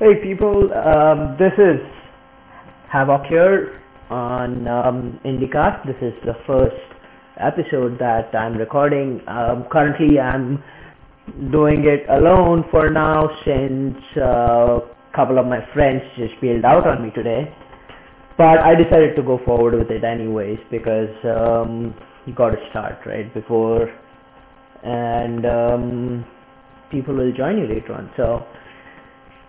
Hey people, um, this is Havoc here on um, IndieCast. This is the first episode that I'm recording. Um, currently, I'm doing it alone for now since uh, a couple of my friends just bailed out on me today. But I decided to go forward with it anyways because um, you got to start right before, and um, people will join you later on. So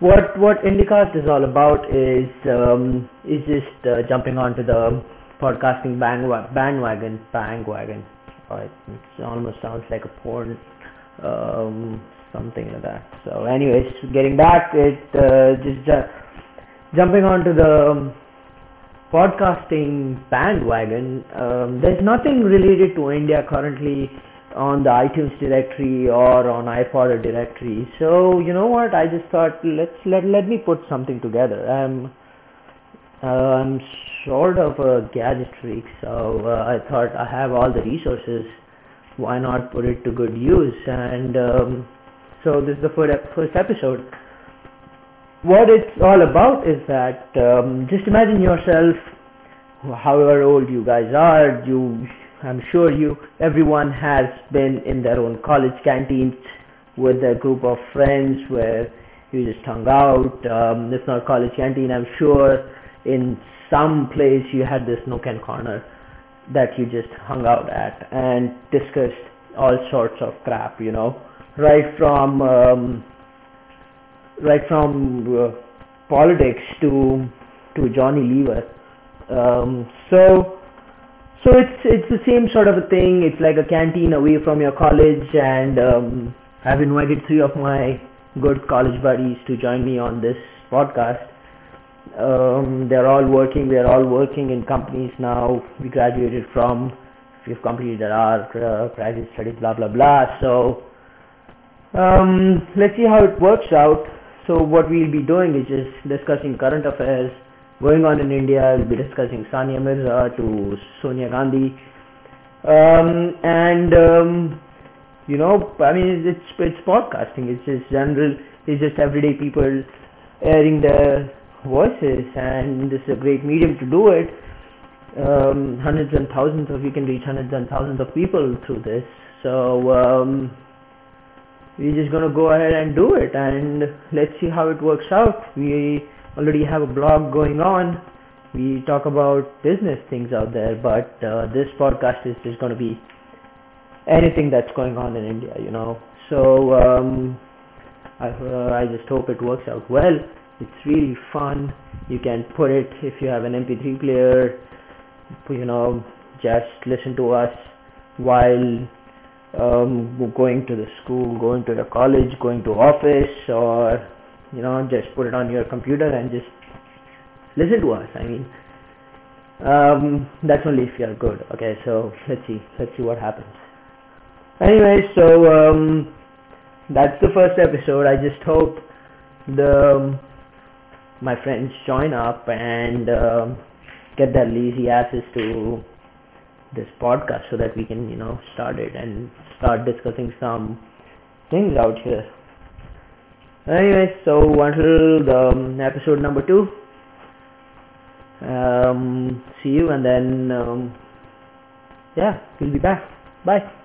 what what IndieCast is all about is um, is just uh, jumping onto the podcasting bandwagon, bandwagon, bandwagon. It, almost sounds like a porn, um, something like that. So, anyways, getting back, it uh, just uh, jumping onto the um, podcasting bandwagon. Um, there's nothing related to India currently on the iTunes directory or on iPod directory. So you know what? I just thought let's let let me put something together. I'm uh, I'm sort of a gadget freak, so uh, I thought I have all the resources. Why not put it to good use? And um, so this is the first first episode. What it's all about is that um, just imagine yourself, however old you guys are, you I'm sure you, everyone has been in their own college canteens with a group of friends where you just hung out. Um, if not college canteen, I'm sure in some place you had this nook and corner that you just hung out at and discussed all sorts of crap, you know, right from um, right from uh, politics to to Johnny Lever. Um, so so it's it's the same sort of a thing. It's like a canteen away from your college, and um, I've invited three of my good college buddies to join me on this podcast. Um, they're all working. They're all working in companies now. We graduated from. We've completed our uh, graduate studies. Blah blah blah. So um, let's see how it works out. So what we'll be doing is just discussing current affairs going on in India. I'll be discussing Sania Mirza to Sonia Gandhi, um, and um, you know, I mean, it's it's podcasting. It's just general. It's just everyday people airing their voices, and this is a great medium to do it. Um, hundreds and thousands of you can reach hundreds and thousands of people through this. So um, we're just gonna go ahead and do it, and let's see how it works out. We already have a blog going on. We talk about business things out there, but uh, this podcast is just going to be anything that's going on in India, you know. So um, I, uh, I just hope it works out well. It's really fun. You can put it if you have an MP3 player, you know, just listen to us while um, going to the school, going to the college, going to office, or you know just put it on your computer and just listen to us i mean. Um, that's only if you're good okay so let's see let's see what happens. Anyway so um, that's the first episode. I just hope the um, my friends join up and um, get their lazy asses to this podcast so that we can you know start it and start discussing some things out here Anyway, so until the um, episode number two, um, see you and then, um, yeah, we'll be back. Bye.